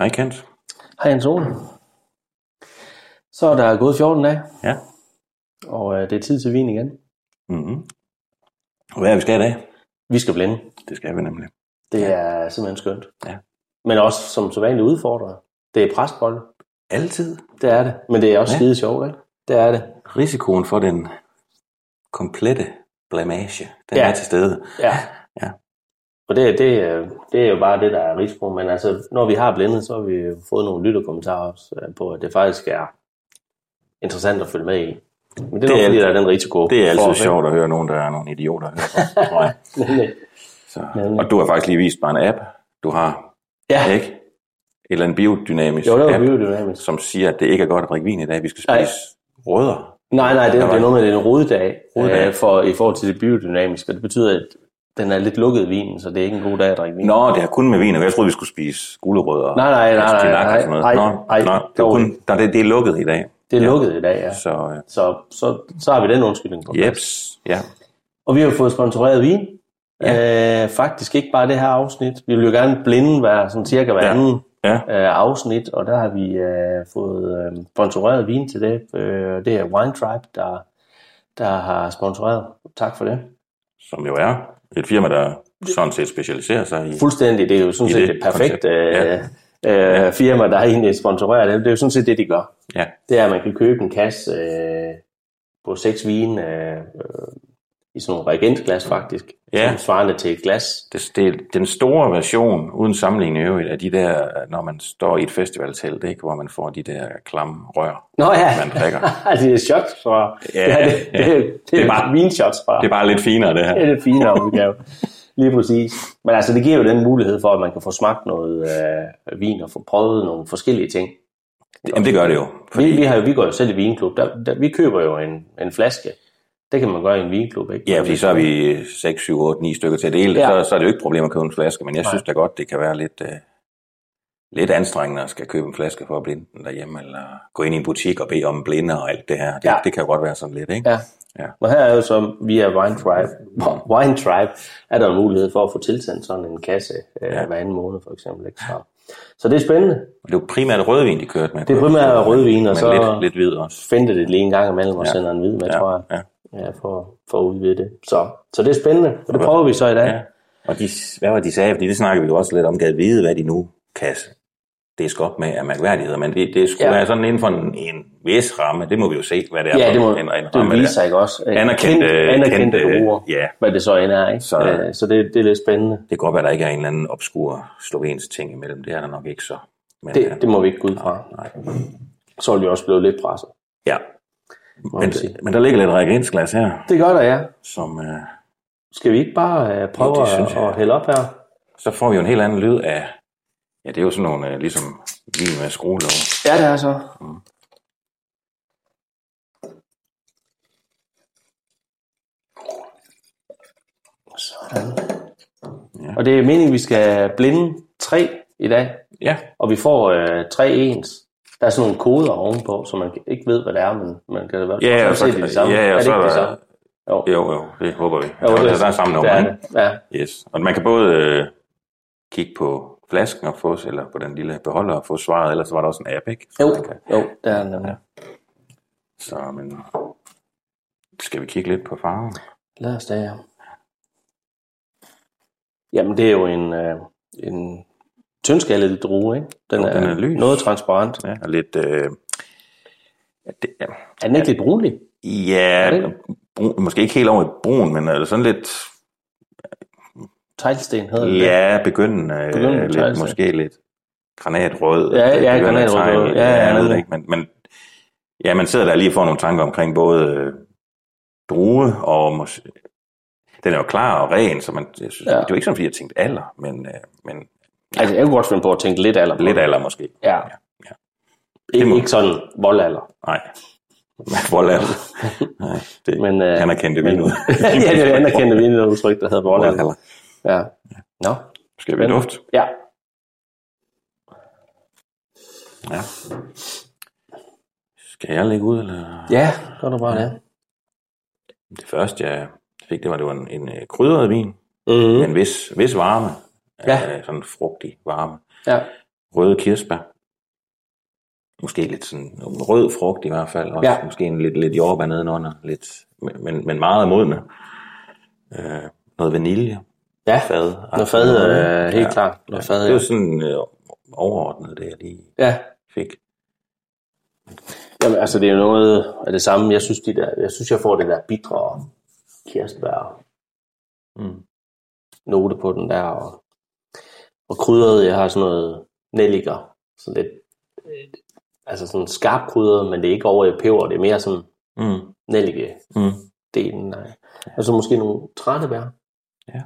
Hej Kent. Hej Jens Ole. Så er der gået 14 dage, Ja. og øh, det er tid til vin igen. Mm-hmm. Og hvad er vi skal i dag? Vi skal blinde. Det skal vi nemlig. Det er simpelthen skønt. Ja. Men også som så vanligt udfordrer. Det er presbold. Altid. Det er det. Men det er også Ja. skide sjovt, ikke? Det er det. Risikoen for den komplette blamage, den Ja. er til stede. Ja. Og det, det, er- det er jo bare det, der er risiko. Men altså, når vi har blindet, så har vi fået nogle lytterkommentarer også, øh, på, at det faktisk er interessant at følge med i. Men det er, Det nok, er fordi, alt- der er den risiko. Det er altid for- sjovt at høre nogen, der er nogle idioter. på, tror jeg. Så. Og du har faktisk lige vist mig en app, du har, Ja, ikke? Eller andet biodynamisk jo, det app, biodynamisk. som siger, at det ikke er godt at drikke vin i dag. Vi skal spise rødder. Nej, nej, det, er- det er noget med, det er en rodedag, Rodedag. øh, for, i forhold til det biodynamiske. Det betyder, at den er lidt lukket vinen, så det er ikke en god dag at drikke vin. Nå, det har kun med vin, og jeg troede, vi skulle spise gulerødder. Nej, nej, nej, pastinakker nej, noget. nej, Nå, nej, nå, det, er kun, der, det, det er lukket i dag. Det er Ja. lukket i dag, ja. Så, øh, Så, så, så har vi den undskyldning på jeps, ja. Og vi har fået sponsoreret vin. Ja. Øh, faktisk ikke bare det her afsnit. Vi vil jo gerne blinde være sådan cirka hver Ja. anden Ja. øh, afsnit, og der har vi øh, fået øh, sponsoreret vin til det. Øh, det er Wine Tribe, der, der har sponsoreret. Tak for det. som jo er et firma, der sådan set specialiserer sig i... Fuldstændig. Det er jo sådan set det et perfekt øh, Ja. øh, firma, der egentlig sponsorerer det. Det er jo sådan set det, de gør. Ja, Det er, at man kan købe en kasse øh, på seks vin øh, øh, i sådan nogle reagensglas faktisk. Ja. Som svarende til et glas. det, det den store version, uden sammenligning i øvrigt, af de der, når man står i et festivaltelt, ikke, hvor man får de der klamme rør, Nå ja, man drikker. det er shots fra... Ja, det, det, ja. det, det, det, er bare- vinshots fra. Det er bare lidt finere, det her. det er det fine udgave. Lige præcis. Men altså, det giver jo den mulighed for, at man kan få smagt noget øh, vin og få prøvet nogle forskellige ting. Jamen, det gør det jo. Vi, vi, har jo, vi går jo selv i vinklub. Der, der, vi køber jo en, en flaske. Det kan man gøre i en vinklub, ikke? Ja, fordi så er vi 6, 7, 8, 9 stykker til at dele Ja. så, så er det jo ikke et problem at købe en flaske, men jeg Nej. synes da godt, det kan være lidt, uh, lidt anstrengende at skal købe en flaske for at blinde den derhjemme, eller gå ind i en butik og bede om blinder og alt det her. Det, Ja. det kan jo godt være sådan lidt, ikke? Ja. Ja. Og her er jo så via Wine Tribe, Wine Tribe er der en mulighed for at få tilsendt sådan en kasse øh, Ja. hver anden måned, for eksempel. Ikke? Så, så det er spændende. Det er jo primært rødvin, de kørte med. Det er primært rødvin, og så- lidt, lidt hvid også. Fente det lige en gang imellem og Ja. sender en hvid med, Ja, tror jeg. ja. Ja, for, for at udvide det. Så, så det er spændende, og det prøver vi så i dag. Ja. Og de, hvad var de sagde, fordi det snakker vi jo også lidt om, gad vide, hvad de nu kan det op med af mærkværdigheder, men det, det skulle Ja. være sådan inden for en, en vis ramme, det må vi jo se, hvad det er Ja, for det må en, en det ramme. vil der. vise sig ikke også. Øh, Anerkendte- kendt- anerkendte kendte, ja. hvad det så end er. Ikke? Så- Så, så det, det er lidt spændende. Det kan godt være, at der ikke er en eller anden obskur slovensk ting imellem, det er der nok ikke så. Men, Det, øh, det må vi ikke gå ud fra. Nej. Så vil vi også blive lidt presset. Ja, men, men der ligger lidt reagensglas her, Det gør der, ja. som, øh, Skal vi ikke bare uh, prøve Jo, at, at hælde op her? så får vi jo en helt anden lyd af, ja, det er jo sådan nogle, øh, ligesom vin med skruelåg. Ja, det er så. Sådan. Ja. Og det er meningen, at vi skal blinde tre i dag, Ja, og vi får øh, tre ens. Der er sådan nogle koder ovenpå, så man ikke ved, hvad det er, men man kan vel ja, og så så, se det er de samme. ja, er og det så ikke er det samme? Jo, jo, jo, det håber vi. jo det, der er samme nummer, det er det. Ja. Yes. Og man kan både øh, kigge på flasken og få, eller på den lille beholder og få svaret, ellers var der også en app, ikke? Så Jo, kan- jo, der er nemlig. Så, men skal vi kigge lidt på farven? Lad os da, ja. Jamen, det er jo en, øh, en tyndskallet drue, ikke? Den, Jo, er, den er lys. noget transparent. Ja, og lidt... Øh, ja, det, ja, Er den ikke lidt brunlig? ja brun, måske ikke helt over i brun, men altså sådan lidt... Teglsten hedder det. Ja, begyndende, Begyndende begyndende lidt, teglsten. måske lidt granatrød. Ja, ja, at granatrød, tegne. ja, ja, jeg ved det nemlig. ikke, men, men ja, man sidder der lige og får nogle tanker omkring både øh, drue og måske, den er jo klar og ren, så man, jeg synes, Ja. ja. det er jo ikke sådan, fordi jeg tænkte alder, men, øh, men Altså, jeg kunne godt finde på at tænke lidt alder lidt alder måske. Ja. ja. Ikke, må- ikke sådan voldalder. Nej. Voldalder. Nej, det Men, øh, anerkendte vi men- nu. ja, det er anerkendte vi et udtryk, der hedder voldalder. Voldalder. Ja. Nå. Skal vi dufte? Ja. Ja. Skal jeg lægge ud, eller? Ja, gør du bare det. Det første, jeg fik, det var, det var en, en øh, krydret vin. Mm-hmm. med en vis, vis varme. Ja. Øh, sådan frugtig varme. Ja. Røde kirsebær. Måske lidt sådan rød frugt i hvert fald. Også Ja. Måske en lidt, lidt jordbær nedenunder. Lidt, men, men meget modne. Øh, noget vanilje. Ja, Fad. noget fad, øh, helt klart. Noget fad, det ja. var sådan øh, overordnet, det jeg lige Ja. fik. Jamen, altså, det er noget af det samme. Jeg synes, de der, jeg synes, jeg får det der bitre kirsebær Mm. note på den der, og, og krydret, jeg har sådan noget nelliker, sådan lidt, øh, altså sådan skarp krydret, men det er ikke over i peber, det er mere sådan Mm. nellige Mm. delen. Nej. Og så måske nogle tranebær. Ja.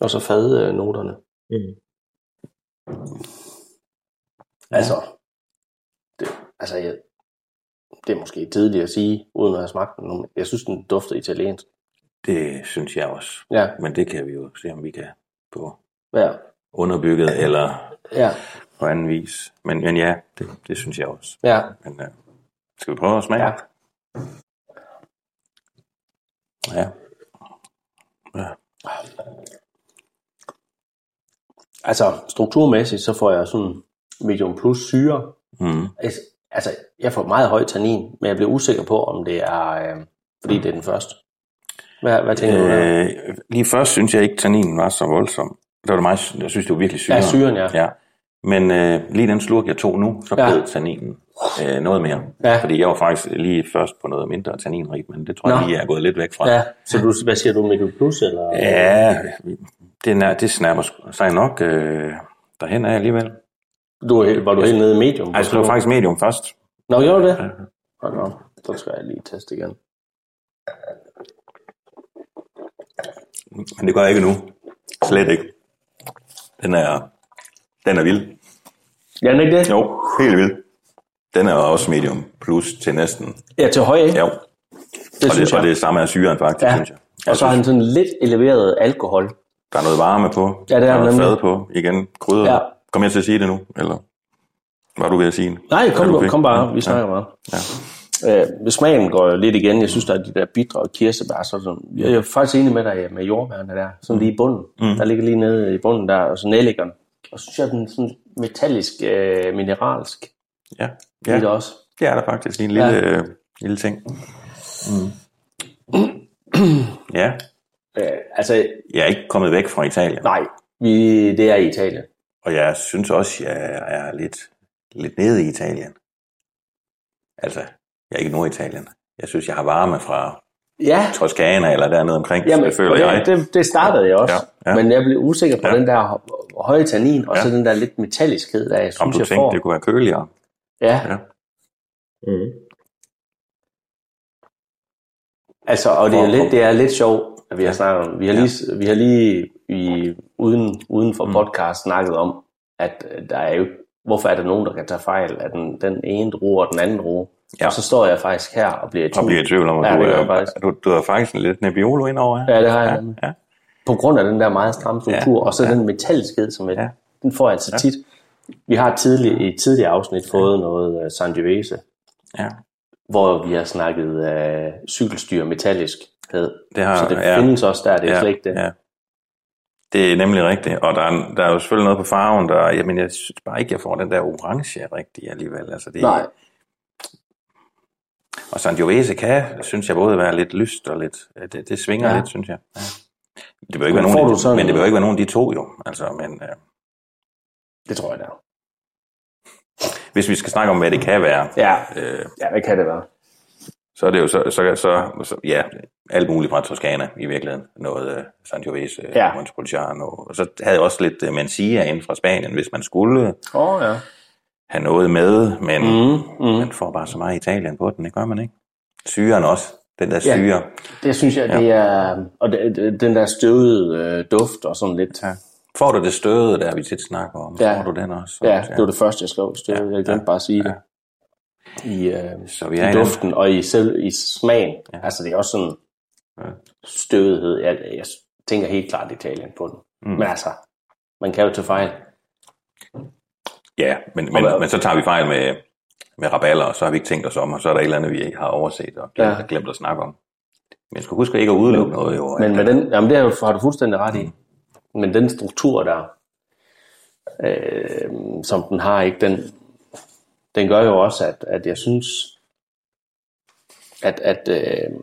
Og så fadnoterne. Mm. Altså, det, altså jeg, det er måske tidligt at sige, uden at have smagt den. men Jeg synes, den dufter italiensk. Det synes jeg også. Ja, Men det kan vi jo se, om vi kan få ja, underbygget eller ja, på anden vis. Men, men ja, det, det synes jeg også. ja. Men øh, skal vi prøve at smage? ja. ja. ja. Altså, strukturmæssigt, så får jeg sådan medium plus syre. Mm. Altså, Altså, jeg får meget høj tannin, men jeg bliver usikker på, om det er, øh, fordi det er den første. Hvad, hvad tænker du der? Øh, lige først synes jeg ikke, tanninen var så voldsom. Det var det meget, jeg synes, det var virkelig syren. Ja, syren, ja. ja. Men øh, lige den slurk, jeg tog nu, så Ja. blev tanninen øh, noget mere. Ja. Fordi jeg var faktisk lige først på noget mindre tanninrigt, men det tror jeg Nå. lige, jeg er gået lidt væk fra. Ja, så du, hvad siger du, Mikkel Plus? Eller? Ja, det, er, det snapper sig nok øh, derhen af alligevel. Du, helt- var du helt nede i medium? Altså, det var faktisk medium først. Nå, gjorde det? Ja. Op. Så skal jeg lige teste igen. Men det gør jeg ikke nu. Slet ikke. Den er, den er vild. Ja, den er ikke det? Jo, helt vild. Den er også medium plus til næsten. Ja, til høj, ikke? Jo, det og det, og jeg. det samme er syren faktisk, Ja. synes jeg. Og Jeg så har han sådan lidt eleveret alkohol. der er noget varme på. Ja, det er der der noget fad på. Igen, krydder. Ja. Kom jeg til at sige det nu? Eller var du ved at sige det? Nej, kom, Er du kom bare, Ja. vi snakker bare. Ja. Øh, smagen går jo lidt igen. Jeg synes, der er de der bitre og kirsebær. Så sådan. Jeg er faktisk enig med dig med jordbærne der. Sådan lige i bunden. Mm. Der ligger lige nede i bunden der, og så nellikeren. Og så synes jeg, den sådan metallisk, øh, mineralsk. Ja. Ja. Det også. det er der faktisk. En lille, ja. øh, lille ting. Mm. ja, Øh, altså, jeg er ikke kommet væk fra Italien. nej, vi, det er i Italien. Og jeg synes også, jeg er lidt, lidt nede i Italien. Altså, jeg er ikke Norditalien. Jeg synes, jeg har varme fra Ja, Toskana eller dernede omkring, Jamen, det føler og jeg. det, det, det startede jeg også. Ja, ja. Men jeg blev usikker på Ja. den der høje tannin, og så Ja. den der lidt metalliskhed, der jeg Om synes, du jeg tænkte, får. det kunne være køligere. Ja. Ja. Mm. Altså, og det er, lidt, det er lidt sjovt, at vi har snakket om. Vi har lige, vi har lige i, uden, uden for Mm. podcast snakket om, at øh, der er jo hvorfor er der nogen, der kan tage fejl af den, den ene druge og den anden druge. Ja. Og så står jeg faktisk her og bliver i Og tvivl. bliver i tvivl om, at Ja, du, er, faktisk. du, du er faktisk en lidt Nebbiolo indover. Ja, det har jeg ja, ja. På grund af den der meget stramme struktur, Ja, og så ja. den metalliskhed, som jeg, Ja. den får jeg altså tit. Vi har tidlig, i et tidligere afsnit fået noget uh, Sangiovese, ja. hvor vi har snakket uh, cykelstyr metallisk. Det har, Så det ja. findes også der, det er ja, slet ikke det. Ja. Det er nemlig rigtigt, og der er, der er jo selvfølgelig noget på farven, der, jamen jeg synes bare ikke, jeg får den der orange rigtig alligevel. Altså det, Nej. Og Sangiovese kan, synes jeg, både være lidt lyst og lidt, det, det svinger Ja. lidt, synes jeg. Ja. Det vil ikke Men være nogen, de, men det jo ikke være nogen af de to jo. Altså, men øh, Det tror jeg, det er. hvis vi skal snakke om, hvad det kan være, Ja, øh, ja det kan det være. så er det jo så, så, så, så ja, alt muligt fra Toscana i virkeligheden. Noget uh, Sangiovese, Ja. ja. Montepulciano. Og så havde jeg også lidt uh, Mancia inden fra Spanien, hvis man skulle Åh, oh, ja. Have noget med, men Mm, mm. man får bare så meget Italien på den, det gør man ikke. Syren også, den der Ja. syre. Det synes jeg, det er... Og det, det, den der støvede øh, duft og sådan lidt... Ja. Får du det støde, der vi tit snakker om, Ja. får du den også? Ja, det var det første, jeg skrev. Støvet. Ja, Jeg glemte ja, bare at sige ja. det. I, øh, Så vi er i den. duften og i, selv, i smagen. Ja. Altså, det er også sådan Ja. støvethed. Jeg, jeg tænker helt klart Italien på den. Mm. Men altså, man kan jo tage fejl. Ja, men, men, men så tager vi fejl med, med raballer, og så har vi ikke tænkt os om, og så er der et eller andet, vi har overset og glemt, Ja. glemt at snakke om. Men jeg skal huske ikke at udelukke noget, jo. Men med den, jamen det har du fuldstændig ret i. Men den struktur der, øh, som den har, ikke, den, den gør jo også, at, at jeg synes, at, at øh,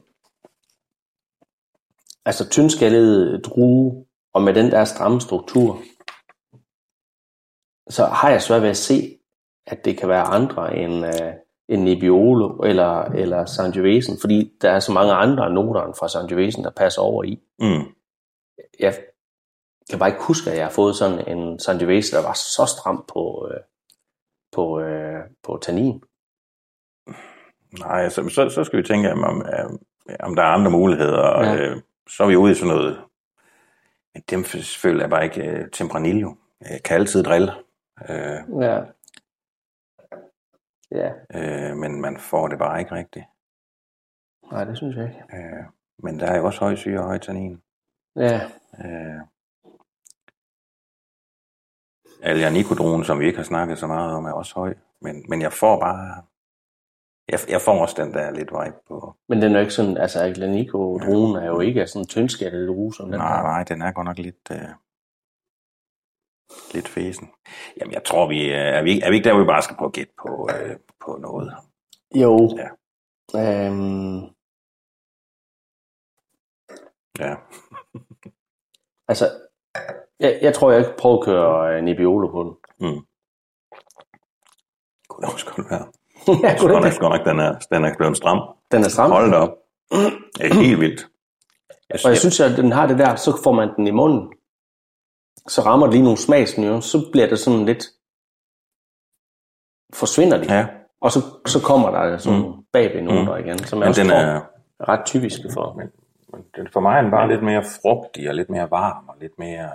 altså tyndskaldet drue, og med den der stramme struktur, så har jeg svært ved at se, at det kan være andre end, øh, end Nebbiolo eller, eller Sangiovesen, fordi der er så mange andre af noterne fra Sangiovesen, der passer over i. Mm. Jeg kan bare ikke huske, at jeg har fået sådan en Sangiovese, der var så stram på, øh, på, øh, på tannin. Nej, så, så, så skal vi tænke, om, om, om der er andre muligheder. Ja. Øh, så er vi ude i sådan noget, men dem føler jeg bare ikke uh, Tempranillo. Jeg kan altid drille, øh, Ja. Ja, øh, men man får det bare ikke rigtigt. nej, det synes jeg ikke. Øh, men der er jo også høj syre og høj tannin. Ja, Øh, Alianikodronen, som vi ikke har snakket så meget om, er også høj. Men, men jeg får bare... Jeg, jeg får også den der lidt vibe på... men den er jo ikke sådan, altså Aglanico druen er jo ikke sådan tyndskattet drue som den Nej, nej, den er godt nok lidt... Øh, lidt fesen. Jamen, jeg tror, vi er, er, vi, er vi ikke der, hvor vi bare skal prøve at gætte på, øh, på noget? Jo. Ja. Øhm, Ja. altså, jeg, jeg tror, jeg ikke prøver at køre øh, Nebbiolo på den. Mm. Kunne det også godt være. ja, Jeg kunne det godt nok, den er, den er blevet stram. Den er stram. Hold da op. Det er helt vildt. Jeg, Og jeg synes, at den har det der, så får man den i munden. Så rammer det lige nogle smagsnyer, så bliver det sådan lidt... Forsvinder de. Ja, Og så, så kommer der sådan mm. bagved noter igen, som men også den tror, er, ret typiske for. men, men den, for mig er den bare lidt mere frugtig og lidt mere varm og lidt mere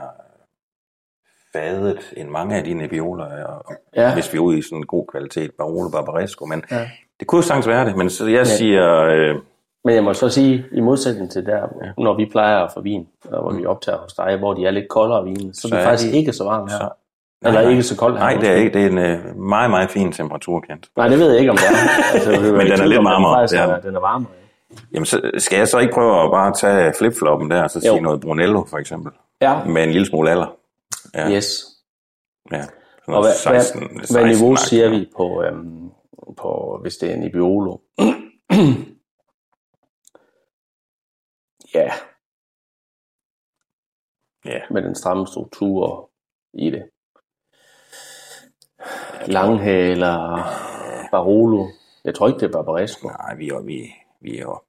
fadet end mange af de nebioler, og, Ja. hvis vi er ude i sådan en god kvalitet, Barolo Barbaresco, men Ja. det kunne jo sagtens være det, men så jeg siger, øh, Men jeg må så sige, i modsætning til der, ja. når vi plejer at få vin, og hvor vi optager hos dig, hvor de er lidt koldere vin, så, så er det er faktisk de- ikke så varmt her. så, Eller ikke så koldt her. Nej, det er ikke. Det er en øh, meget, meget fin temperaturkendt. Nej, det ved jeg ikke, om det er. Altså, det Men den er lidt varmere, Faktisk, det er er, den. den er varmere. Jamen, så skal jeg så ikke prøve at bare tage flipfloppen der, og så Jo. sige noget Brunello, for eksempel, Ja, med en lille smule alder. Ja, yes. ja. Og hvad, 16, hvad, hvad 16 niveau -agtigt. siger vi på, øhm, på, hvis det er Nebbiolo? ja, Ja, med den stramme struktur i det. Langhæ eller Barolo. Jeg tror ikke, det er Barbaresco. nej, vi er, vi, vi er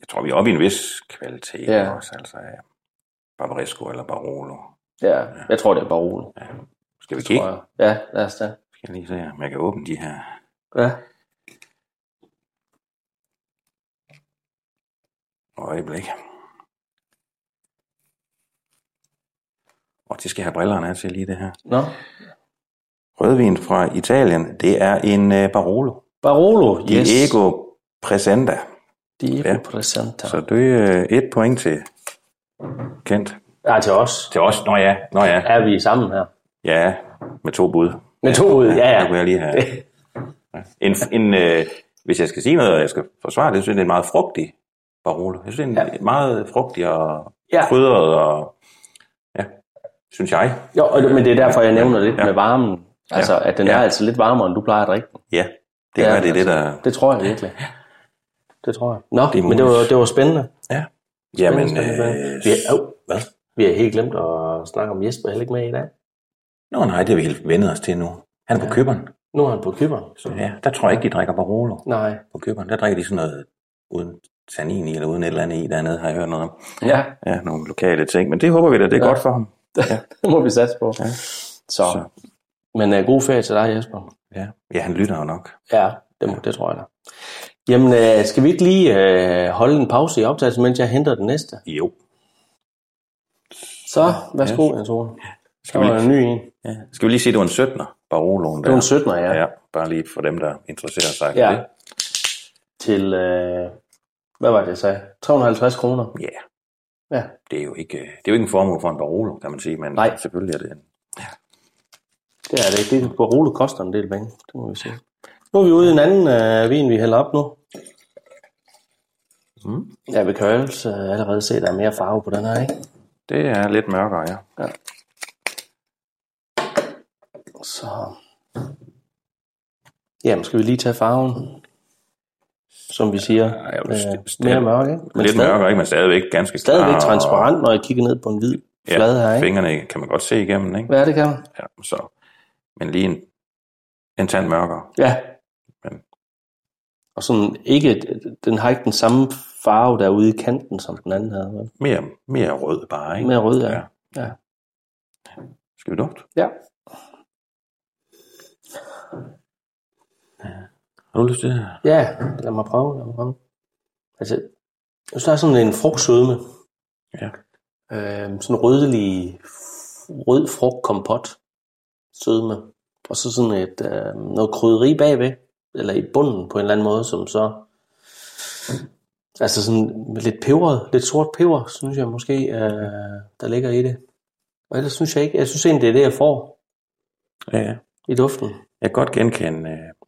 jeg tror, vi er oppe i en vis kvalitet Ja. ja. også, altså ja. Barbaresco eller Barolo. Ja, jeg tror, det er Barolo. Skal vi Tror kigge? Ja, lad os da. Skal jeg lige se, om jeg kan åbne de her. Ja. Øjeblik. Og det skal jeg have brillerne af til lige det her. Nå, Rødvin fra Italien, det er en uh, Barolo. Barolo, yes. Diego Presenta. Diego Ja. Presenta. Så det er uh, et point til Kent. Ja, til os. Til os, nå ja, nå ja. Er vi sammen her? Ja, med to bud. Med to ud, ja, Der ja. kunne jeg lige have. En, en, øh, hvis jeg skal sige noget, og jeg skal forsvare det, så synes jeg, det er en meget frugtig Barolo. Jeg synes, det er en Ja. meget frugtig og Ja. krydret og synes jeg. Jo, og, det- men det er derfor, jeg nævner lidt Ja. med varmen. Altså, Ja. at den Ja. er altså lidt varmere, end du plejer at drikke den. Ja, det Ja, er, det er det, altså. der... Det tror jeg virkelig. Det tror jeg. Nå, Det er men det var, det var spændende. Ja. Jamen, spændende, spændende. øh, Vi har, oh, hvad? vi har helt glemt at snakke om Jesper heller ikke med i dag. Nå nej, det har vi helt vendet os til nu. Han er på køberen. Nu er han på køberen. Så ja, der tror jeg ikke, de drikker Barolo Nej. på køberen. Der drikker de sådan noget uden tannin i, eller uden et eller andet i dernede, har jeg hørt noget om. Ja, Ja, nogle lokale ting, men det håber vi da, det er Ja. ja. godt for ham. det må vi satse på. Ja. Så. Så. Men uh, god ferie til dig, Jesper. Ja, ja han lytter jo nok. Ja, det, må, det tror jeg da. Jamen, uh, skal vi ikke lige uh, holde en pause i optagelsen, mens jeg henter den næste? Jo. Så, værsgo, ja. Antone. Så Skal vi der en ny en. Ja. Skal vi lige sige, det var en 17'er, Baroloen der? Det var en 17'er, ja. ja. Bare lige for dem, der interesserer sig for Ja. det. Til, uh, hvad var det, jeg sagde? 350 kroner. Ja, Ja. det er jo ikke, det er jo ikke en formue for en Barolo, kan man sige, men Nej. selvfølgelig er det en. Det er det ikke. Det på Role koster en del penge, det må vi sige. Nu er vi ude i en anden uh, vin, vi hælder op nu. Mm. Ja, vi kan jo uh, allerede se, at der er mere farve på den her, ikke? Det er lidt mørkere, ja. Så... Jamen, skal vi lige tage farven? Som vi siger. Ja, jeg vil øh, st- mere mørk, ikke? Men lidt stadig- mørkere, ikke? Men stadigvæk ganske Stadigvæk klar, transparent, når jeg kigger ned på en hvid Ja, flade her, ikke? fingrene kan man godt se igennem, ikke? Hvad er det, kan man? Ja, så. Men lige en, en tand mørkere. Ja. Men- Og sådan ikke, den har ikke den samme farve derude i kanten, som den anden havde. vel? Mere, mere rød bare, ikke? Mere rød, ja. Ja. ja. Skal vi dufte? Ja. Har du lyst til det? Ja, lad mig prøve. Lad mig prøve. Altså, jeg synes, der er sådan en frugtsødme. Ja. Øh, sådan rødlig, rød frugtkompot sødme. Og så sådan et, øh, noget krydderi bagved, eller i bunden på en eller anden måde, som så... Altså sådan lidt peberet, lidt sort peber, synes jeg måske, øh, der ligger i det. Og ellers synes jeg ikke, jeg synes egentlig, det er det, jeg får ja. i duften. Jeg kan godt genkende... Øh,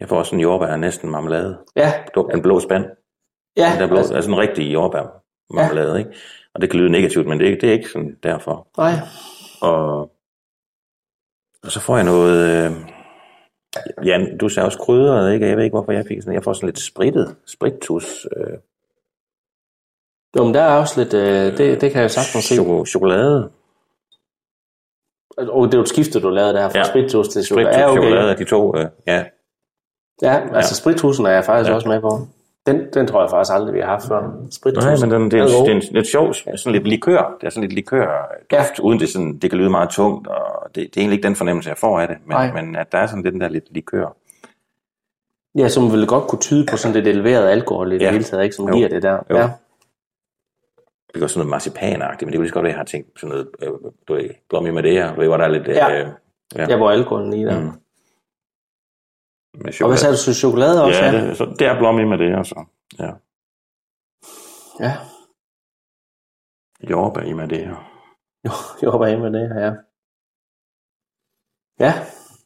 jeg får sådan en jordbær næsten marmelade. Ja, En blå spand. ja, Den er blå, altså, altså en rigtig jordbær marmelade, ikke? Og det kan lyde negativt, men det, er- det er ikke sådan derfor. nej, Og, og så får jeg noget... Øh, Jan, du sagde også krydret, ikke? Jeg ved ikke, hvorfor jeg fik sådan... Jeg får sådan lidt sprittet, spritus, øh, Jo, men der er også lidt, øh, det, det kan jeg sagtens se. choko- chokolade. Og det er jo et skifte, du lavede der fra ja. Ja. spritus til chokolade. Ja, okay. chokolade, de to, øh, ja. Ja, altså spritusen er jeg faktisk ja. Ja. også med på. Den, den tror jeg faktisk aldrig, vi har haft før. Nej, men den, det, er, god. det er en lidt sjov, sådan lidt likør. Det er sådan lidt likør duft, ja. uden det, sådan, det kan lyde meget tungt, og det, det er egentlig ikke den fornemmelse, jeg får af det, Nej. men, men at der er sådan lidt den der lidt likør. Ja, som ville godt kunne tyde på sådan lidt eleveret alkohol i det Ja. hele taget, ikke? Som Jo. giver det der. Jo. Ja. Det er sådan noget marcipanagtigt, men det kunne lige så godt være, jeg har tænkt sådan noget, øh, du ved, blommi med det her, du ved, hvor der er lidt, Ja. øh, ja, ja, hvor alkoholen i der. Mm. Med Og hvad chokolade. sagde du til chokolade også? Ja, det, så det er blommi med det, og så, ja, ja. jordbær i med det her. Jo, jeg håber med det her, ja. Ja.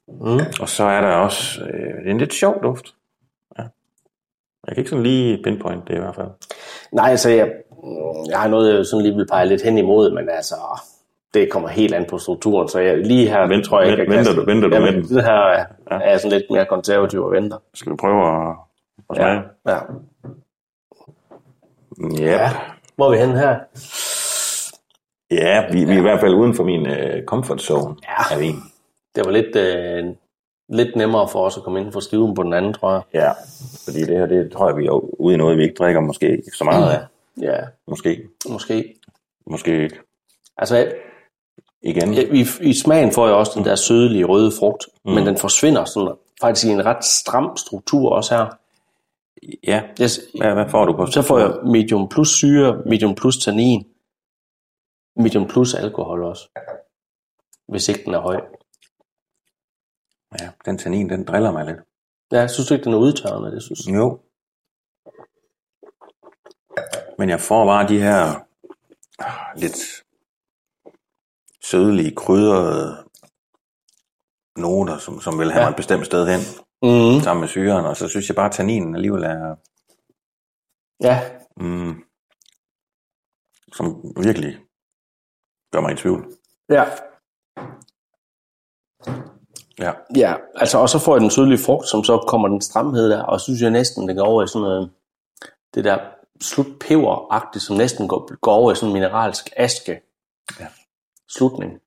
Mm. Og så er der også øh, en lidt sjov duft. Ja. Jeg kan ikke sådan lige pinpoint det i hvert fald. Nej, altså, jeg, jeg har noget, jeg sådan lige vil pege lidt hen imod, men altså, det kommer helt an på strukturen, så jeg, lige her Vent- tror jeg ikke, vent- venter du- venter du Jamen, med den? Det her er, er jeg sådan lidt mere konservativ og venter. Skal vi prøve at, at smage? Ja. Yep. ja. Ja. Hvor er vi henne her? Ja, vi, vi er i hvert fald uden for min uh, comfort zone Ja. af vin. Det var lidt, øh, lidt nemmere for os at komme ind for skiven på den anden, tror jeg. Ja, fordi det her, det tror jeg, vi er ude i noget, vi ikke drikker måske ikke så meget af. Ja, Måske, måske. måske ikke. Altså, Igen. i, i smagen får jeg også den der sødlige røde frugt, mm. men den forsvinder sådan, faktisk i en ret stram struktur også her. Ja, Yes, hvad, hvad får du på? så får jeg medium plus syre, medium plus tannin, medium plus alkohol også, hvis ikke den er høj. Ja, den tannin, den driller mig lidt. Ja, jeg synes ikke, den er udtørrende, det synes jeg. Jo. Men jeg får bare de her ah, lidt sødlige, krydrede noter, som, som vil have Ja. mig et bestemt sted hen, Mm. sammen med syren, og så synes jeg bare, at tanninen alligevel er, Ja, mm, som virkelig gør mig i tvivl. Ja. Ja. Ja, altså, og så får jeg den tydelige frugt, som så kommer den stramhed der, og synes jeg næsten, den går over i sådan noget, det der slutpeberagtigt, som næsten går, går over i sådan en mineralsk aske. Ja. Slutning.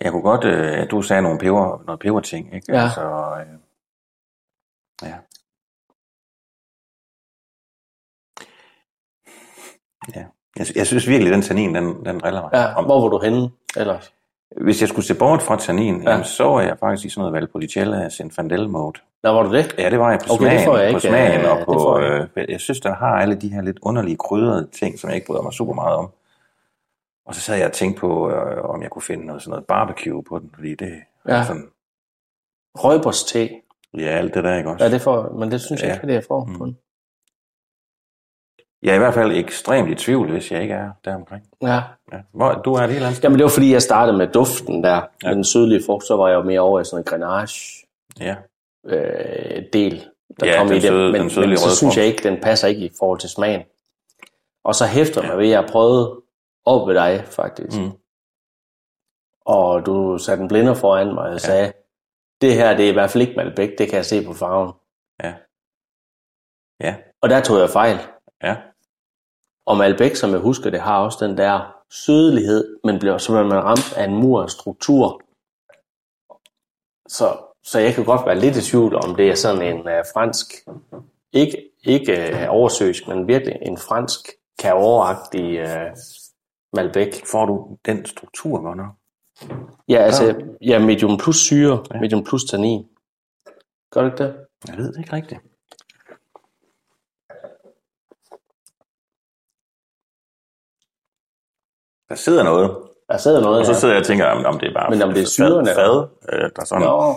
Jeg kunne godt, øh, at du sagde nogle peber, noget peberting, ikke? Ja. Altså, øh, ja. Ja. Jeg, jeg synes virkelig, den tannin, den, den driller mig. Ja, Om, hvor var du henne ellers? Hvis jeg skulle se bort fra tannin, Ja. ja. jamen, så er jeg faktisk i sådan noget Valpolicella Zinfandel mode. Nå, var du det? Ja, det var jeg på Okay, det smagen, får jeg på ikke, smagen øh, og det på, får jeg øh, jeg synes, den har alle de her lidt underlige krydrede ting, som jeg ikke bryder mig super meget om. Og så sad jeg og tænkte på, øh, om jeg kunne finde noget, sådan noget barbecue på den, fordi det Ja. er sådan, Røgbers te. ja, alt det der, ikke også? Ja, det får, men det synes jeg Ja. ikke, det er for Mm. på den. Jeg er i hvert fald ekstremt i tvivl, hvis jeg ikke er der omkring. Ja. Ja. Hvor, du er et helt andet. Jamen det var fordi, jeg startede med duften der. Ja. Ja. Med den sydlige frugt, så var jeg jo mere over i sådan en grenage Ja. øh, del, der Ja, kom den i det. søde- men, den men så synes jeg ikke, den passer ikke i forhold til smagen. Og så hæfter mig ved, at jeg prøvede op ved dig, faktisk. Mm. Og du satte en blinder foran mig og sagde, det her, det er i hvert fald ikke Malbec, det kan jeg se på farven. Ja. Ja. Og der tog jeg fejl. Ja. Og Malbec, som jeg husker det, har også den der sødelighed, men bliver så man ramt af en mur af struktur. Så, så jeg kan godt være lidt i tvivl om det er sådan en uh, fransk, ikke, ikke uh, oversøisk, men virkelig en fransk kaoragtig uh, Malbec. Får du den struktur godt nok? Ja, altså, ja, medium plus syre, ja. medium plus tannin. Gør det ikke det? Jeg ved det ikke rigtigt. Der sidder noget, Der sidder noget og så sidder jeg og tænker, om, om det er bare Men om det er fad- syrerne, fad, øh, der er sådan. Nå,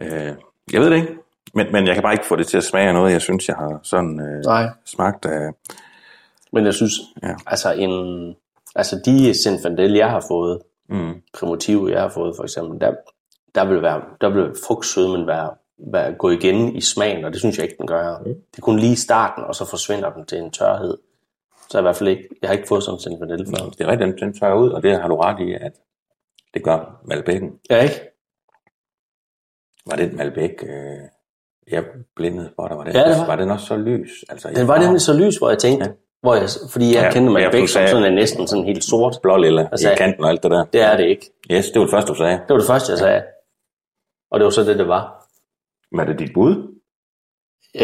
Øh, jeg ved det ikke, men, men jeg kan bare ikke få det til at smage af noget, jeg synes, jeg har sådan øh, nej. smagt af. Men jeg synes, Ja. ja. altså, en, altså de Zinfandel, jeg har fået, Mm, primotive, jeg har fået for eksempel, der, der vil, være, der vil frugtsødmen være, være, gå igen i smagen, og det synes jeg ikke, den gør. Mm. Det er kun lige i starten, og så forsvinder den til en tørhed. Så jeg i hvert fald ikke, jeg har ikke fået sådan en Zinfandel før. det er rigtigt, den, den tørrer ud, og det har du ret i, at det gør Malbækken. Ja, ikke? Var det Malbæk, øh, jeg blindede for dig? Var, det, Ja, det var. var den også så lys? Altså, Den var nemlig så lys, hvor jeg tænkte, ja. Hvor jeg, fordi jeg Ja, ja, Malbec du som sådan er næsten sådan helt sort. blå Altså, i kanten og alt det der. Det er det ikke. Yes, det var det første, du sagde. Det var det første, jeg sagde. Og det var så det, det var. Var det dit bud? Øh,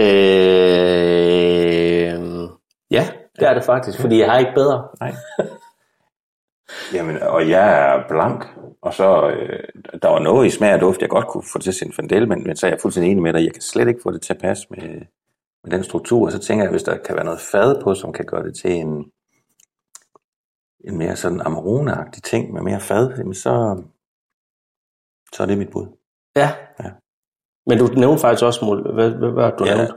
ja, det er det faktisk, fordi jeg har ikke bedre. Nej. Jamen, og jeg er blank, og så, øh, der var noget i smag og duft, jeg godt kunne få til sin fandel, men, men så er jeg fuldstændig enig med dig, jeg kan slet ikke få det til at passe med, med den struktur, så tænker jeg, hvis der kan være noget fad på, som kan gøre det til en, en mere sådan amarone ting med mere fad, jamen så, så er det mit bud. Ja. Ja. Men du nævnte faktisk også, hvad, hvad, hvad du Ja, nævnte?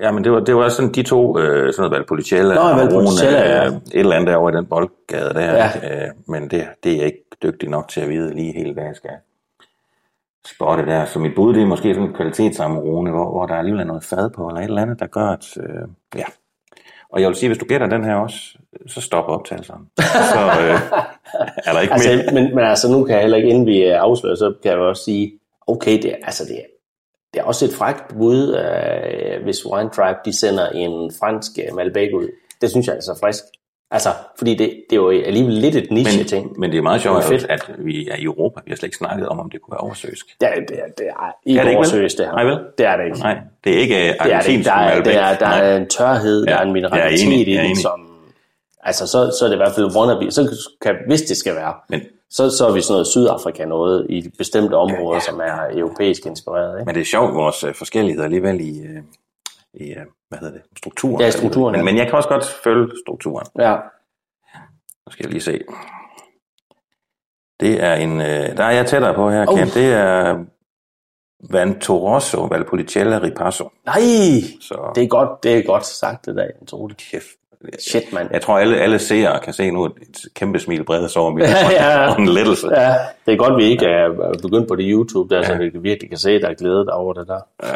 ja, men det var, det var sådan de to, øh, sådan noget Valpolicella, Nå, Valpolicella, ja. øh, et eller andet derovre i den boldgade der, Ja. øh, men det, det er jeg ikke dygtig nok til at vide lige hvad jeg skal spotte der. Så mit bud, det er måske sådan en kvalitetsamarone, hvor, hvor der alligevel er noget fad på, eller et eller andet, der gør, at, øh, ja. Og jeg vil sige, hvis du gætter den her også, så stopper optagelserne. Så øh, er der ikke Altså, mere. men, men altså, nu kan jeg heller ikke, inden vi øh, afslører, så kan jeg også sige, okay, det, er- altså, det, er, det er også et frækt bud, øh, hvis Wine Tribe, de sender en fransk øh, Malbec ud. Det synes jeg er så frisk. Altså, fordi det, det er jo alligevel lidt et niche-ting. Men, men det er meget sjovt, fedt. at vi er i Europa. Vi har slet ikke snakket om, om det kunne være oversøisk. Det er, det er, det er ikke Er det ikke, vel? oversøst, det her. Nej, vel? Det er det ikke. Nej, det er ikke ikke. argentinsk Der er, der, er, der er en tørhed, ja. der er en er mineralitet i den, som... Altså, så, så er det i hvert fald wannabe. Så kan, hvis det skal være, Men, så, så er vi sådan noget Sydafrika noget i bestemte områder, ja, ja. som er europæisk inspireret. Ikke? men det er sjovt, vores øh, forskellighed alligevel i, øh, i øh, hvad hedder det, strukturen. Ja, strukturen, Men, ja. men jeg kan også godt følge strukturen. Ja. Nu skal jeg lige se. Det er en, øh, der er jeg tættere på her, Oh. Ken. Det er Vantorosso Valpolicella Ripasso. Nej, Så det er godt, det er godt sagt det der, Ole. kæft. Shit, mand. Jeg tror, alle, alle seere kan se nu et kæmpe smil brede sig over mit Ja, ja. og en lettelse. Ja, det er godt, vi ikke er begyndt på det YouTube, der, ja. så vi virkelig kan se, der er glæde over det der. Ja,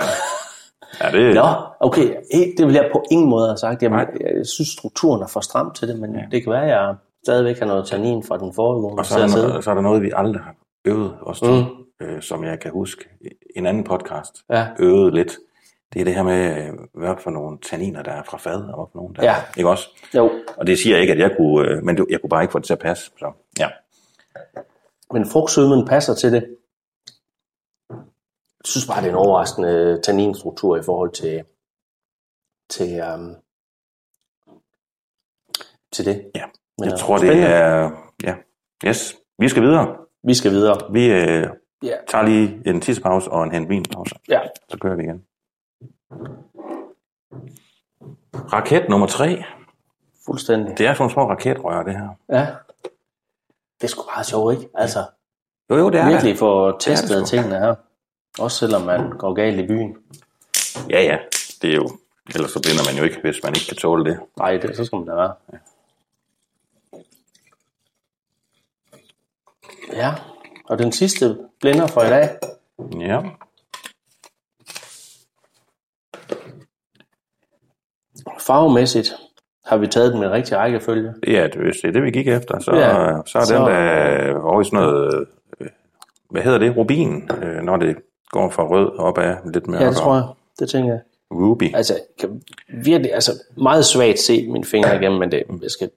det, Nå, okay, hey, det vil jeg på ingen måde have sagt. Jamen, jeg synes, strukturen er for stram til det, men ja. det kan være, jeg stadigvæk har noget tannin fra den foregående. Og så er, der at noget, så er der noget, vi aldrig har øvet os til, Mm. øh, som jeg kan huske. En anden podcast Ja. øvede lidt. Det er det her med, øh, hvad for nogle tanniner, der er fra fad, og hvad for nogle der Ja. er. Ikke også? Jo, Og det siger jeg ikke, at jeg kunne, øh, men jeg kunne bare ikke få det til at passe. Så, ja. men frugtsødmen passer til det. Jeg synes bare, det er en overraskende tanninstruktur i forhold til, til, um, til det. Ja. Men, Jeg øh, tror, det spændende. er... Ja. Yes. Vi skal videre. Vi skal videre. Vi øh, Ja. tager lige en tissepause og en henvinpause. Ja. Så kører vi igen. Raket nummer tre. Fuldstændig. Det er sådan små raketrør, det her. Ja. Det er sgu bare sjovt, ikke? Altså, Jo, jo, det er virkelig få det testet sgu. tingene her. Også selvom man går galt i byen. Ja, ja. Det er jo... Ellers så blinder man jo ikke, hvis man ikke kan tåle det. Nej, det, så skal man da være. Ja, og den sidste blinder for i dag. Ja. Farvemæssigt har vi taget den med rigtig rækkefølge. Ja, det, hvis det er det, vi gik efter, så, Ja. ja. så er Så- den der over i sådan noget... øh, Hvad hedder det? Rubin, øh, når det går fra rød op af lidt mere Ja, det tror jeg. Det tænker jeg. Ruby. Altså, kan virkelig, altså meget svagt se mine fingre igennem, men det, jeg skal,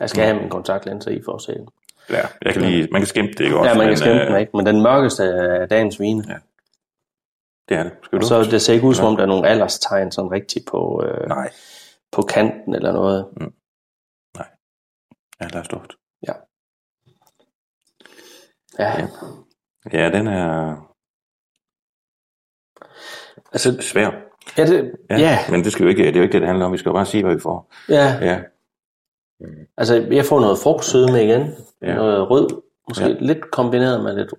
jeg skal have min kontaktlinser i for at se den. Ja, jeg kan lige, man kan skimpe det, ikke også? Ja, man kan skæmme øh, den, ikke? Men den mørkeste af dagens vine. Ja. Det er det. Skal du? Så det ser ikke ud, som om der er nogle alderstegn sådan rigtigt på, øh, Nej. på kanten eller noget. Ja, lad os duft. Ja. Ja, den er Altså, svær. ja, det, ja. ja, Men det, skal jo ikke, det er jo ikke det, det handler om. Vi skal jo bare sige, hvad vi får. ja. Ja. Altså, jeg får noget frugtsødme igen. Ja. Noget rød. Måske Ja. ja. lidt kombineret med lidt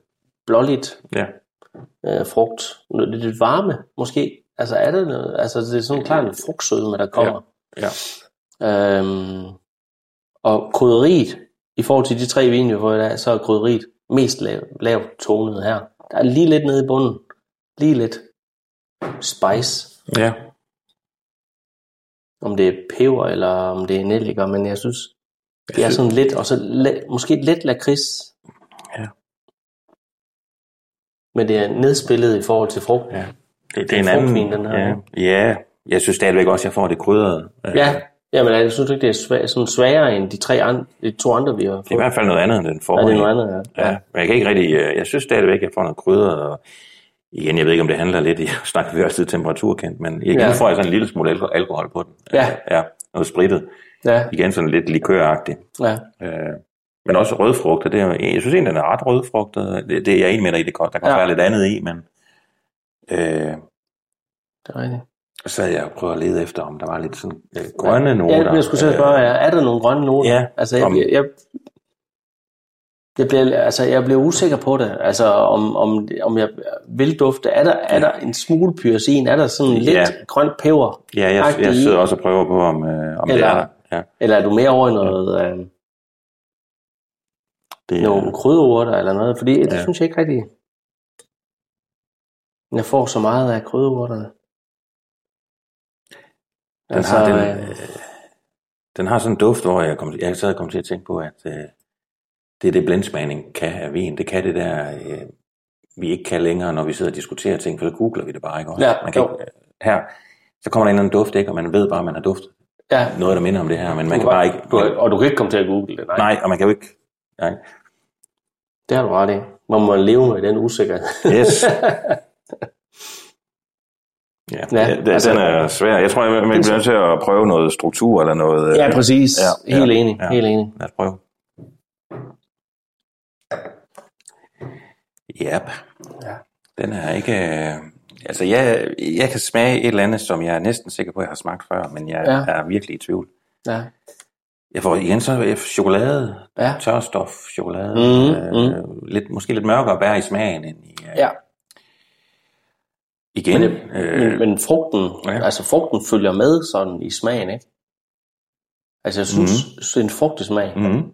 blåligt Ja. øh, frugt. Noget lidt, lidt varme, måske. Altså, er det noget? Altså, det er sådan klart en frugtsødme, der kommer. Ja. Øhm, og krydderiet, i forhold til de tre vine, vi får i dag, så er krydderiet mest lav, lavt tonet her. Der er lige lidt nede i bunden. Lige lidt spice. Ja. Om det er peber, eller om det er nelliker, men jeg synes, det er sådan lidt, og så la- måske lidt lakrids. Ja. Men det er nedspillet i forhold til frugt. Ja. Det, det er en anden... den her, ja. ja. Jeg synes stadigvæk også, at jeg får det krydrede. Ja, Jamen, jeg synes ikke, det er svag, sådan sværere end de, tre andre, de to andre, vi har Det er i fået. hvert fald noget andet end den Ja, forrige. det er noget andet, ja. Ja, men jeg kan ikke rigtig, øh, jeg synes stadigvæk, at jeg får noget krydret, og igen, jeg ved ikke, om det handler lidt, i snakker vi altid temperaturkendt, men igen Ja. får jeg sådan en lille smule alko- alkohol på den. Ja. Ja, noget sprittet. Ja, Igen sådan lidt likøragtigt. ja. Øh, men også rødfrugter, det er, jeg synes egentlig, den er ret rødfrugtet. Det, det er jeg enig med dig i, det kan, der kan Ja. være lidt andet i, men øh, Det er rigtigt. så havde jeg og prøvet at lede efter, om der var lidt sådan øh, grønne noter. Ja, jeg skulle spørge jer, er der nogle grønne noter? Ja, Altså, jeg, om- jeg, jeg, jeg, bliver, altså, jeg bliver usikker på det. Altså, om, om, om jeg vil dufte. Er der, er der en smule pyrosin? Er der sådan lidt Ja. grønt peber? Ja, jeg, jeg sidder også og prøver på, om, øh, om det Eller- er der. Ja, Eller er du mere over i noget, øh, det, nogle krydderurter eller noget? Fordi det Ja. synes jeg ikke rigtig, jeg får så meget af krydderurterne. Den, har, den, øh, øh, den har sådan en duft, hvor jeg, kom, jeg og kom til at tænke på, at øh, det er det blindsmagning kan af vin. Det kan det der, øh, vi ikke kan længere, når vi sidder og diskuterer ting, for så googler vi det bare, ikke også? Ja, man kan jo. ikke, øh, her, så kommer der en eller anden duft, ikke? og man ved bare, at man har duftet ja, noget, der minder om det her, men man du kan bare ikke... Du, og du kan ikke komme til at google det, nej. nej, og man kan jo ikke... Nej. Det har du ret i. Man må leve med den usikkerhed. Yes. Ja, Ja, det, altså- den er svær. Jeg tror, jeg, man bliver nødt til at prøve noget struktur eller noget... øh, Ja, præcis. Ja, helt ja, enig. ja. Helt enig. Lad os prøve. Yep. Ja. Den er ikke... øh, Altså, jeg, jeg kan smage et eller andet, som jeg er næsten sikker på, at jeg har smagt før, men jeg Ja. er virkelig i tvivl. Ja. Jeg får igen så øh, chokolade, Ja. tørstof, chokolade, Mhm, øh, lidt, måske lidt mørkere bær i smagen end i... Øh, ja. Igen, Men, øh, men, men frugten, ja. altså frugten følger med sådan i smagen, ikke? Altså jeg synes, mm. en frugtesmag, mm. mm,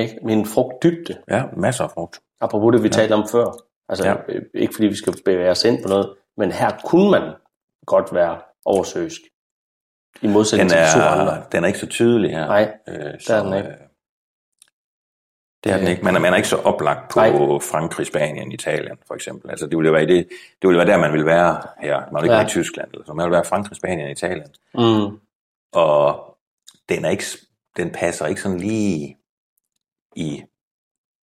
ikke? Men en frugtdybde, ja, masser af frugt. Apropos det, vi ja. talte om før. Altså Ja. ja. ikke fordi vi skal bevæge os ind på noget, men her kunne man godt være oversøisk. I modsætning Den til de to er, andre. den er ikke så tydelig her. Nej, øh, der er den ikke. øh, Det er den ikke. Man er, man er ikke så oplagt på Nej. Frankrig, Spanien, Italien for eksempel. Altså det ville jo være, det, det ville være der, man ville være her. Man ville ikke Ja. være i Tyskland. Eller så. Man ville være Frankrig, Spanien, Italien. Mm. Og den, er ikke, den passer ikke sådan lige i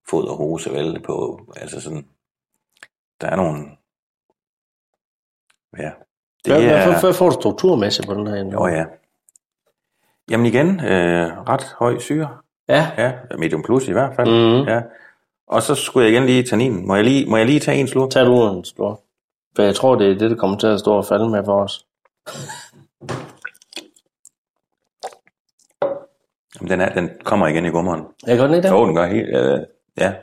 fod og hose, vel? På, altså sådan, der er nogle... Ja. Det Hvad, er, hvad, hvad får du strukturmæssigt på den her? Jo, ja. Jamen igen, øh, ret høj syre. Ja. Ja, medium plus i hvert fald. Mhm. Ja. Og så skulle jeg igen lige tanninen. Må jeg lige, må jeg lige tage en slurk? Tag du en stor. For jeg tror, det er det, der kommer til at stå og falde med for os. Jamen, den, er, den kommer igen i gummeren. Jeg kan godt lide det. Jo, den gør helt... Øh, ja,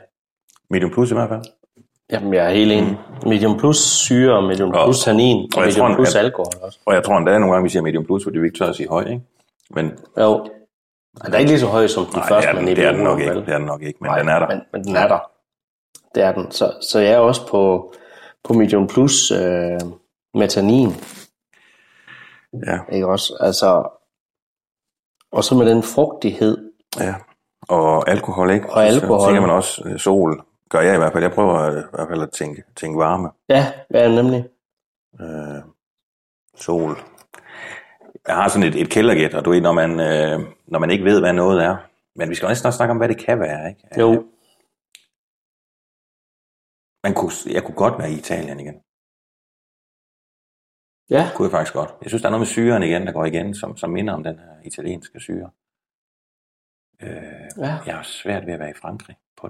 medium plus i hvert fald. Jamen, jeg er helt enig. Medium plus syre, og medium Og- plus tannin, og, og medium tror, plus at- alkohol også. Og jeg tror endda nogle gange, vi siger medium plus, fordi vi ikke tør at sige høj, ikke? Men Jo. Den er ikke lige så høj som de nej, første, man den, det er den nok ikke. Det er den nok ikke, men Nej, den er der. Men, men den er der. Det er den. Så, så jeg er også på, på medium plus øh, metanin. Ja, Ikke også? Altså, og så med den frugtighed. ja. Og alkohol, ikke? Og alkohol. Så tænker man også øh, sol. Gør jeg i hvert fald. Jeg prøver øh, i hvert fald at tænke, tænke varme. Ja, ja nemlig. Øh, sol. Jeg har sådan et, et kældergæt, og du ved, når man, øh, når man ikke ved, hvad noget er. Men vi skal næsten også snakke om, hvad det kan være, ikke? Øh, Jo. Man kunne, jeg kunne godt være i Italien igen. Ja, Kunne jeg faktisk godt. Jeg synes, der er noget med syren igen, der går igen, som, som minder om den her italienske syre. Øh, ja. jeg har svært ved at være i Frankrig på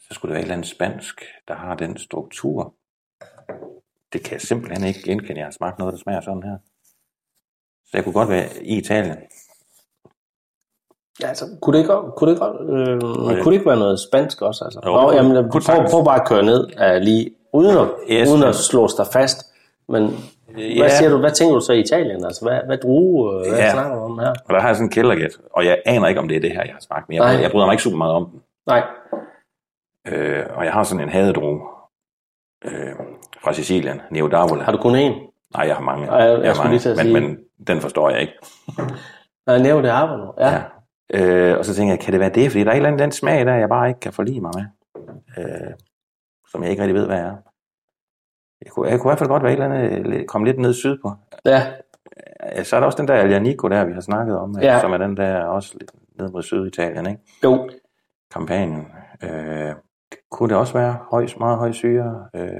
Så skulle det være et eller andet spansk, der har den struktur. Det kan jeg simpelthen ikke genkende. Jeg har smagt noget, der smager sådan her. Så jeg kunne godt være i Italien. Ja, altså, kunne det ikke, kunne det, ikke, godt, øh, kunne det ikke være noget spansk også? Altså? Jo, Nå, jamen, prøv, prøv bare at køre ned uh, lige, uden at, Yes. uden at slå dig fast. Men Ja. hvad, siger du, hvad tænker du så i Italien? Altså, hvad, hvad drue, øh, hvad Ja. snakker du om her? Og der har jeg sådan en kældergæt, og jeg aner ikke, om det er det her, jeg har smagt, men jeg, Nej. jeg bryder mig ikke super meget om den. Nej, Øh, og jeg har sådan en hadedrue øh, fra Sicilien, Neo d'Avola. har du kun én? Nej, jeg har mange. Ej, jeg- jeg har skulle mange men, sige- men den forstår jeg ikke. Nej, nævn det nu. Ja. Ja. Øh, og så tænker jeg, kan det være det? Fordi der er et eller andet den smag der, jeg bare ikke kan forlige mig med. Øh, som jeg ikke rigtig ved, hvad er. Jeg kunne, jeg kunne i hvert fald godt være et eller andet, lidt- komme lidt ned sydpå. ja. Ja, Så er der også den der Alianico der, vi har snakket om, Ja. som er den der også lidt ned mod Syditalien, ikke? Jo, Kampagnen. Øh, kunne det også være høj, meget høj syre, øh,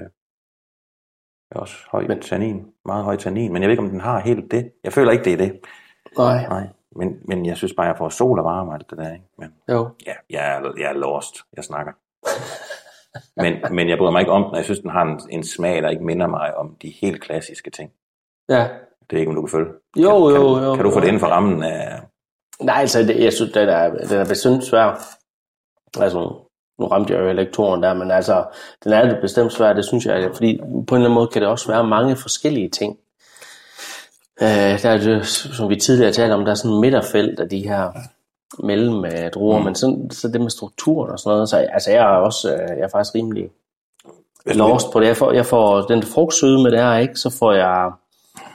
også høj Men- tannin, meget høj tannin, men jeg ved ikke, om den har helt det. Jeg føler ikke, det er det. nej, Nej, men, men jeg synes bare, jeg får sol og varme og alt det der, ikke? Men jo. ja, jeg jeg er lost. Jeg snakker. Men, men jeg bryder mig ikke om den, og jeg synes, den har en, en smag, der ikke minder mig om de helt klassiske ting. Ja. Det er ikke, om du kan følge. Jo, kan, jo, kan, jo, Kan du få det inden for rammen af... Nej, altså, det, jeg synes, den er, den er bestemt svær. Altså, nu ramte jeg jo elektoren der, men altså, den er det bestemt svær, det synes jeg, fordi på en eller anden måde kan det også være mange forskellige ting. Øh, der er det, som vi tidligere talte om, der er sådan en midterfelt af de her mellem øh, druer, mm. men sådan, så det med strukturen og sådan noget, så altså, jeg er også, øh, jeg er faktisk rimelig lost på det. Jeg får, jeg får den frugtsøde med det her, ikke? Så får jeg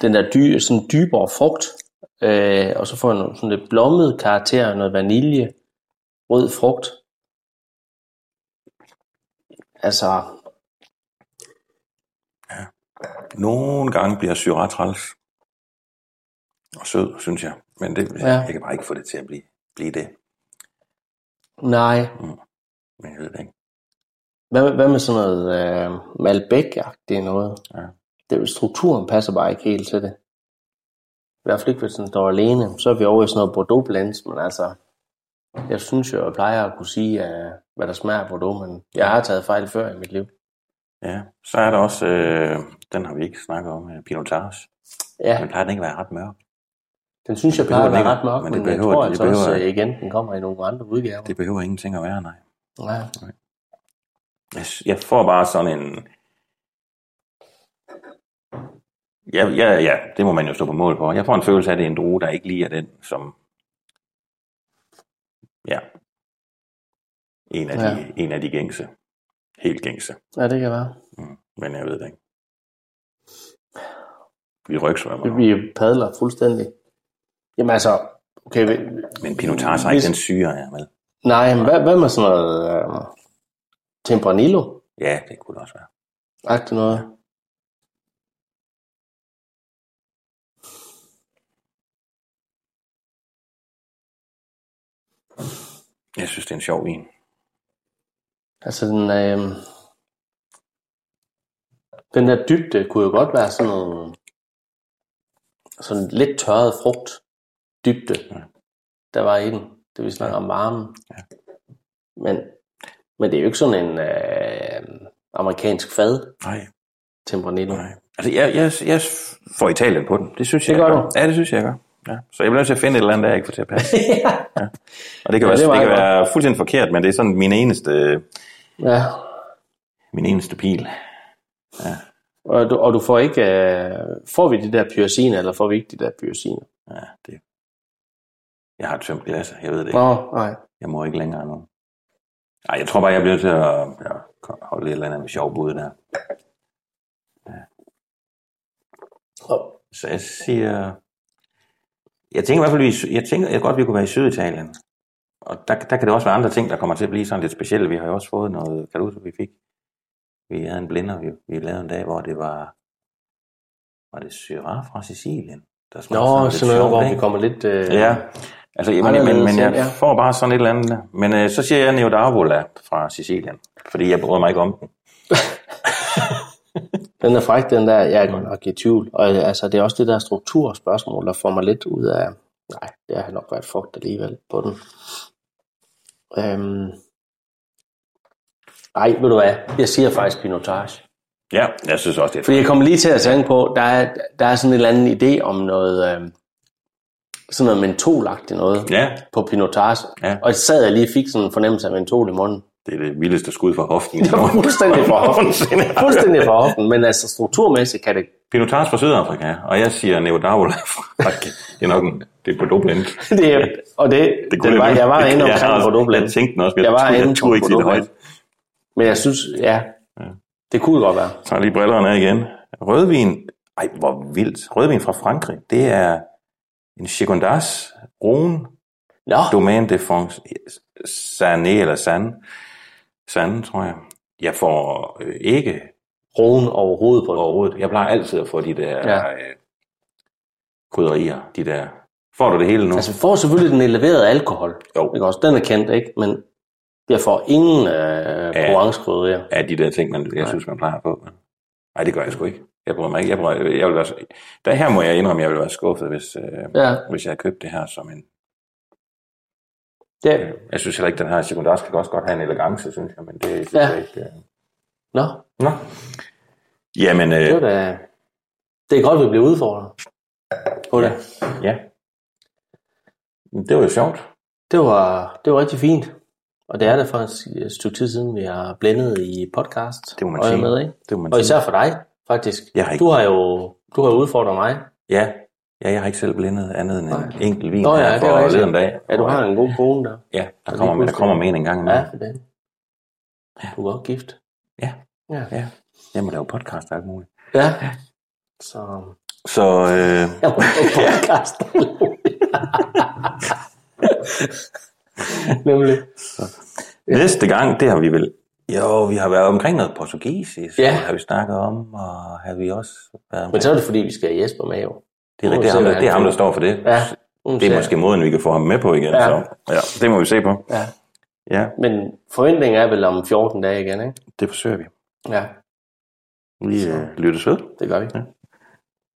den der dy, sådan dybere frugt, øh, og så får jeg noget, sådan lidt blommet karakter, noget vanilje, rød frugt. Altså, Nogle gange bliver syre træls. Og sød, synes jeg. Men det, Ja. ja. jeg kan bare ikke få det til at blive, blive det. nej. Men jeg ved det ikke. Hvad, hvad med sådan noget øh, Malbec-agtigt noget? Ja. Det, strukturen passer bare ikke helt til det. I hvert fald ikke, hvis den står alene. Så er vi over i sådan noget Bordeaux blends, men altså, jeg synes jo, jeg plejer at kunne sige, øh, hvad der smager af Bordeaux, men jeg har taget fejl før i mit liv. Ja, så er der også, øh, den har vi ikke snakket om, øh, Pinotage. Ja, Men plejer den ikke at være ret mørk? Den synes jeg behøver plejer at være ret mørk, men det men jeg behøver- tror det altså også behøver- øh, igen, den kommer i nogle andre udgaver. Det behøver ingenting at være, nej. Ja. Jeg, jeg får bare sådan en... Ja, ja, ja, det må man jo stå på mål for. Jeg får en følelse af, at det er en drue, der ikke lige er den, som... Ja. En af, Ja. de, en af de gængse. Helt gængse. ja, det kan være. Mm. Men jeg ved det ikke. Vi rygsvømmer. Vi padler fuldstændig. Jamen altså, okay, vi, Men Pinotage har ikke den syre, jeg med. Nej, men hvad, hvad med sådan noget øh, Tempranillo? Ja, det kunne det også være. Agtigt noget. Jeg synes, det er en sjov vin. Altså den, øh, den der dybde kunne jo godt være sådan noget, sådan lidt tørret frugt dybde, der var i den. Det vi snakker om varmen. Men, men det er jo ikke sådan en øh, amerikansk fad Nej, Tempranillo. nej. Altså, jeg, jeg, jeg får Italien på den. Det synes jeg, Det gør jeg du? Ja, det synes jeg, jeg gør. Ja. Så jeg bliver nødt til at finde et eller andet, der jeg ikke får til at passe. ja. Og det kan, Ja, være, det det, kan være fuldstændig forkert, men det er sådan min eneste, ja. min eneste pil. Og du, og du får ikke, øh, får vi de der pyraziner, eller får vi ikke de der pyraziner? Ja, det. Jeg har tømt glasset, jeg ved det ikke. Nå, nej. Jeg må ikke længere nu. Nej, jeg tror bare, jeg bliver til at ja, holde et eller andet med sjov bud der. Og, Så jeg siger... Jeg tænker i hvert fald, vi, jeg tænker jeg godt, vi kunne være i Syditalien. Og der, der kan det også være andre ting, der kommer til at blive sådan lidt specielle. Vi har jo også fået noget, kan du huske, vi fik? Vi havde en blinder, vi, vi lavede en dag, hvor det var, var det Syrah fra Sicilien. Der Nå, sådan noget, hvor vi kommer lidt... Øh, Ja, altså, men, men, Anderledes men jeg ind, ja. får bare sådan et eller andet. Men øh, så siger jeg Neodavola fra Sicilien, fordi jeg bryder mig ikke om den. Den er fræk, den der. Jeg er godt nok i tvivl. Og øh, altså, det er også det der strukturspørgsmål, der får mig lidt ud af... Nej, det har nok været fugt alligevel på den. Øhm, ej, ved du hvad? Jeg siger faktisk pinotage. Ja, jeg synes også, det er Fordi jeg kommer lige til at tænke på, der er, der er sådan en eller anden idé om noget, øh, sådan noget mentolagtigt noget Ja, på pinotage. Ja. Og så sad jeg lige fik sådan en fornemmelse af mentol i munden. det er det vildeste skud fra hoften. Det var fuldstændig fra hoften. Fuldstændig fra hoften, men altså strukturmæssigt kan det... Pinotage fra Sydafrika, og jeg siger Neodavola fra... Det er nok en, det er på Dublin. det er, og det, det, det var, jeg var inde omkring på Dublin. Jeg tænkte den også, Jeg jeg, var inde turde ikke på sige højt. Men jeg synes, ja, det kunne godt være. Så lige brillerne af igen. Rødvin. Ej, hvor vildt. Rødvin fra Frankrig. Det er en Chigondas Rhone Nå, Domaine de France Sané eller San. San, tror jeg. Jeg får øh, ikke roen overhovedet på det. overhovedet. Jeg plejer altid at få de der Ja. øh, krydderier. De der. Får du det hele nu? Altså, vi får selvfølgelig den eleverede alkohol. Jo. Ikke også? Den er kendt, ikke? Men jeg får ingen øh, Ja. Provence-krydderier. af de der ting, man, jeg synes, man plejer på. Nej, det gør jeg sgu ikke. Jeg bryder mig ikke. Jeg, bryder, jeg vil være, der her må jeg indrømme, at jeg vil være skuffet, hvis, øh, Ja, hvis jeg havde købt det her som en... det, Jeg synes heller ikke, den her Sekundas kan også godt have en elegance, synes jeg, men det synes Ja. jeg ikke. Øh. nå, Nå. Jamen, det var øh, da... Det er godt, vi bliver udfordret på det. ja. Det var jo sjovt. Det var, det var rigtig fint. Og det er det for et stykke tid siden, vi har blændet i podcast. Det må man er sige. med, ikke? Det må man Og især for dig, faktisk. Jeg har ikke- Du har jo du har udfordret mig. Ja, ja, jeg har ikke selv blindet andet end Nej. en enkelt vin Nå ja, her det er for rigtigt. leden dag. Ja, du har en god kone der. Ja, der kommer, der pludselig- kommer med en gang Ja, imellem. for det. Du er godt gift. Ja. Ja. Ja, jeg må lave podcast og alt muligt. Ja. Så... Så øh, Jeg må lave podcast. Nemlig. næste gang, det har vi vel... Jo, vi har været omkring noget portugisisk, Ja. har vi snakket om, og har vi også været Men omkring... så er det fordi, vi skal have Jesper med jo. Det er, rigtigt, det, er ham, der, det er ham, der står for det. Ja. Det er måske måden, vi kan få ham med på igen. Ja. Så ja, det må vi se på. Ja. Ja, Men forventningen er vel om 14 dage igen, ikke? det forsøger vi. Ja, Vi øh, lyttes ved. det gør vi.